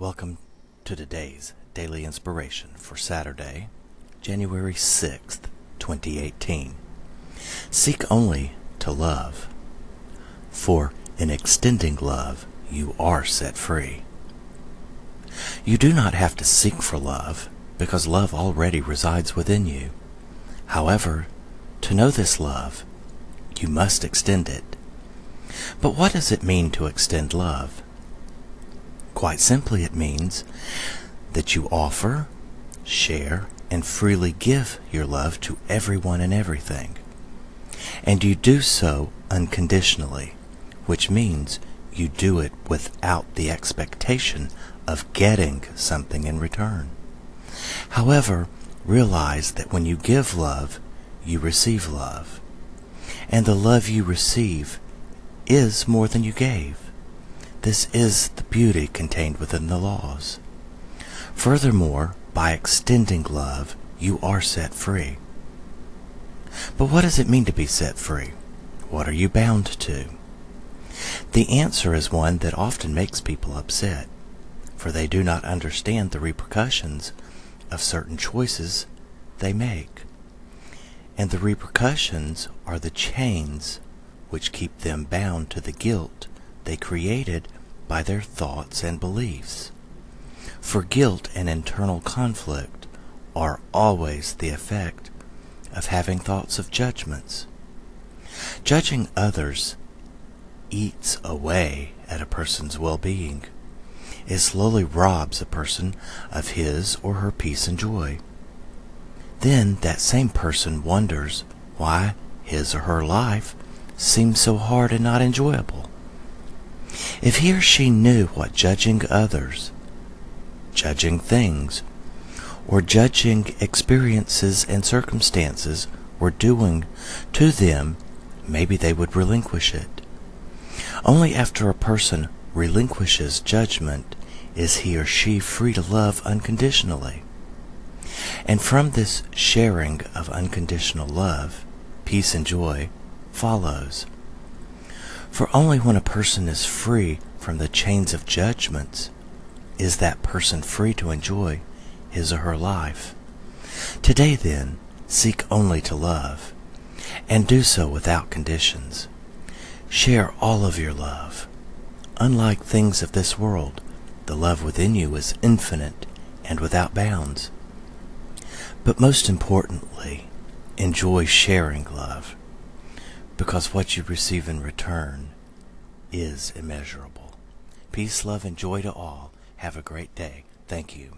Welcome to today's daily inspiration for Saturday, January 6th, 2018. Seek only to love, for in extending love you are set free. You do not have to seek for love because love already resides within you. However, to know this love, you must extend it. But what does it mean to extend love? Quite simply, it means that you offer, share, and freely give your love to everyone and everything. And you do so unconditionally, which means you do it without the expectation of getting something in return. However, realize that when you give love, you receive love. And the love you receive is more than you gave. This is the beauty contained within the laws. Furthermore, by extending love, you are set free. But what does it mean to be set free? What are you bound to? The answer is one that often makes people upset, for they do not understand the repercussions of certain choices they make. And the repercussions are the chains which keep them bound to the guilt they created by their thoughts and beliefs. For guilt and internal conflict are always the effect of having thoughts of judgments. Judging others eats away at a person's well being. It slowly robs a person of his or her peace and joy. Then that same person wonders why his or her life seems so hard and not enjoyable. If he or she knew what judging others, judging things, or judging experiences and circumstances were doing to them, maybe they would relinquish it. Only after a person relinquishes judgment is he or she free to love unconditionally. And from this sharing of unconditional love, peace and joy follows. For only when a person is free from the chains of judgments is that person free to enjoy his or her life. Today, then, seek only to love, and do so without conditions. Share all of your love. Unlike things of this world, the love within you is infinite and without bounds. But most importantly, enjoy sharing love, because what you receive in return is immeasurable. Peace, love, and joy to all. Have a great day. Thank you.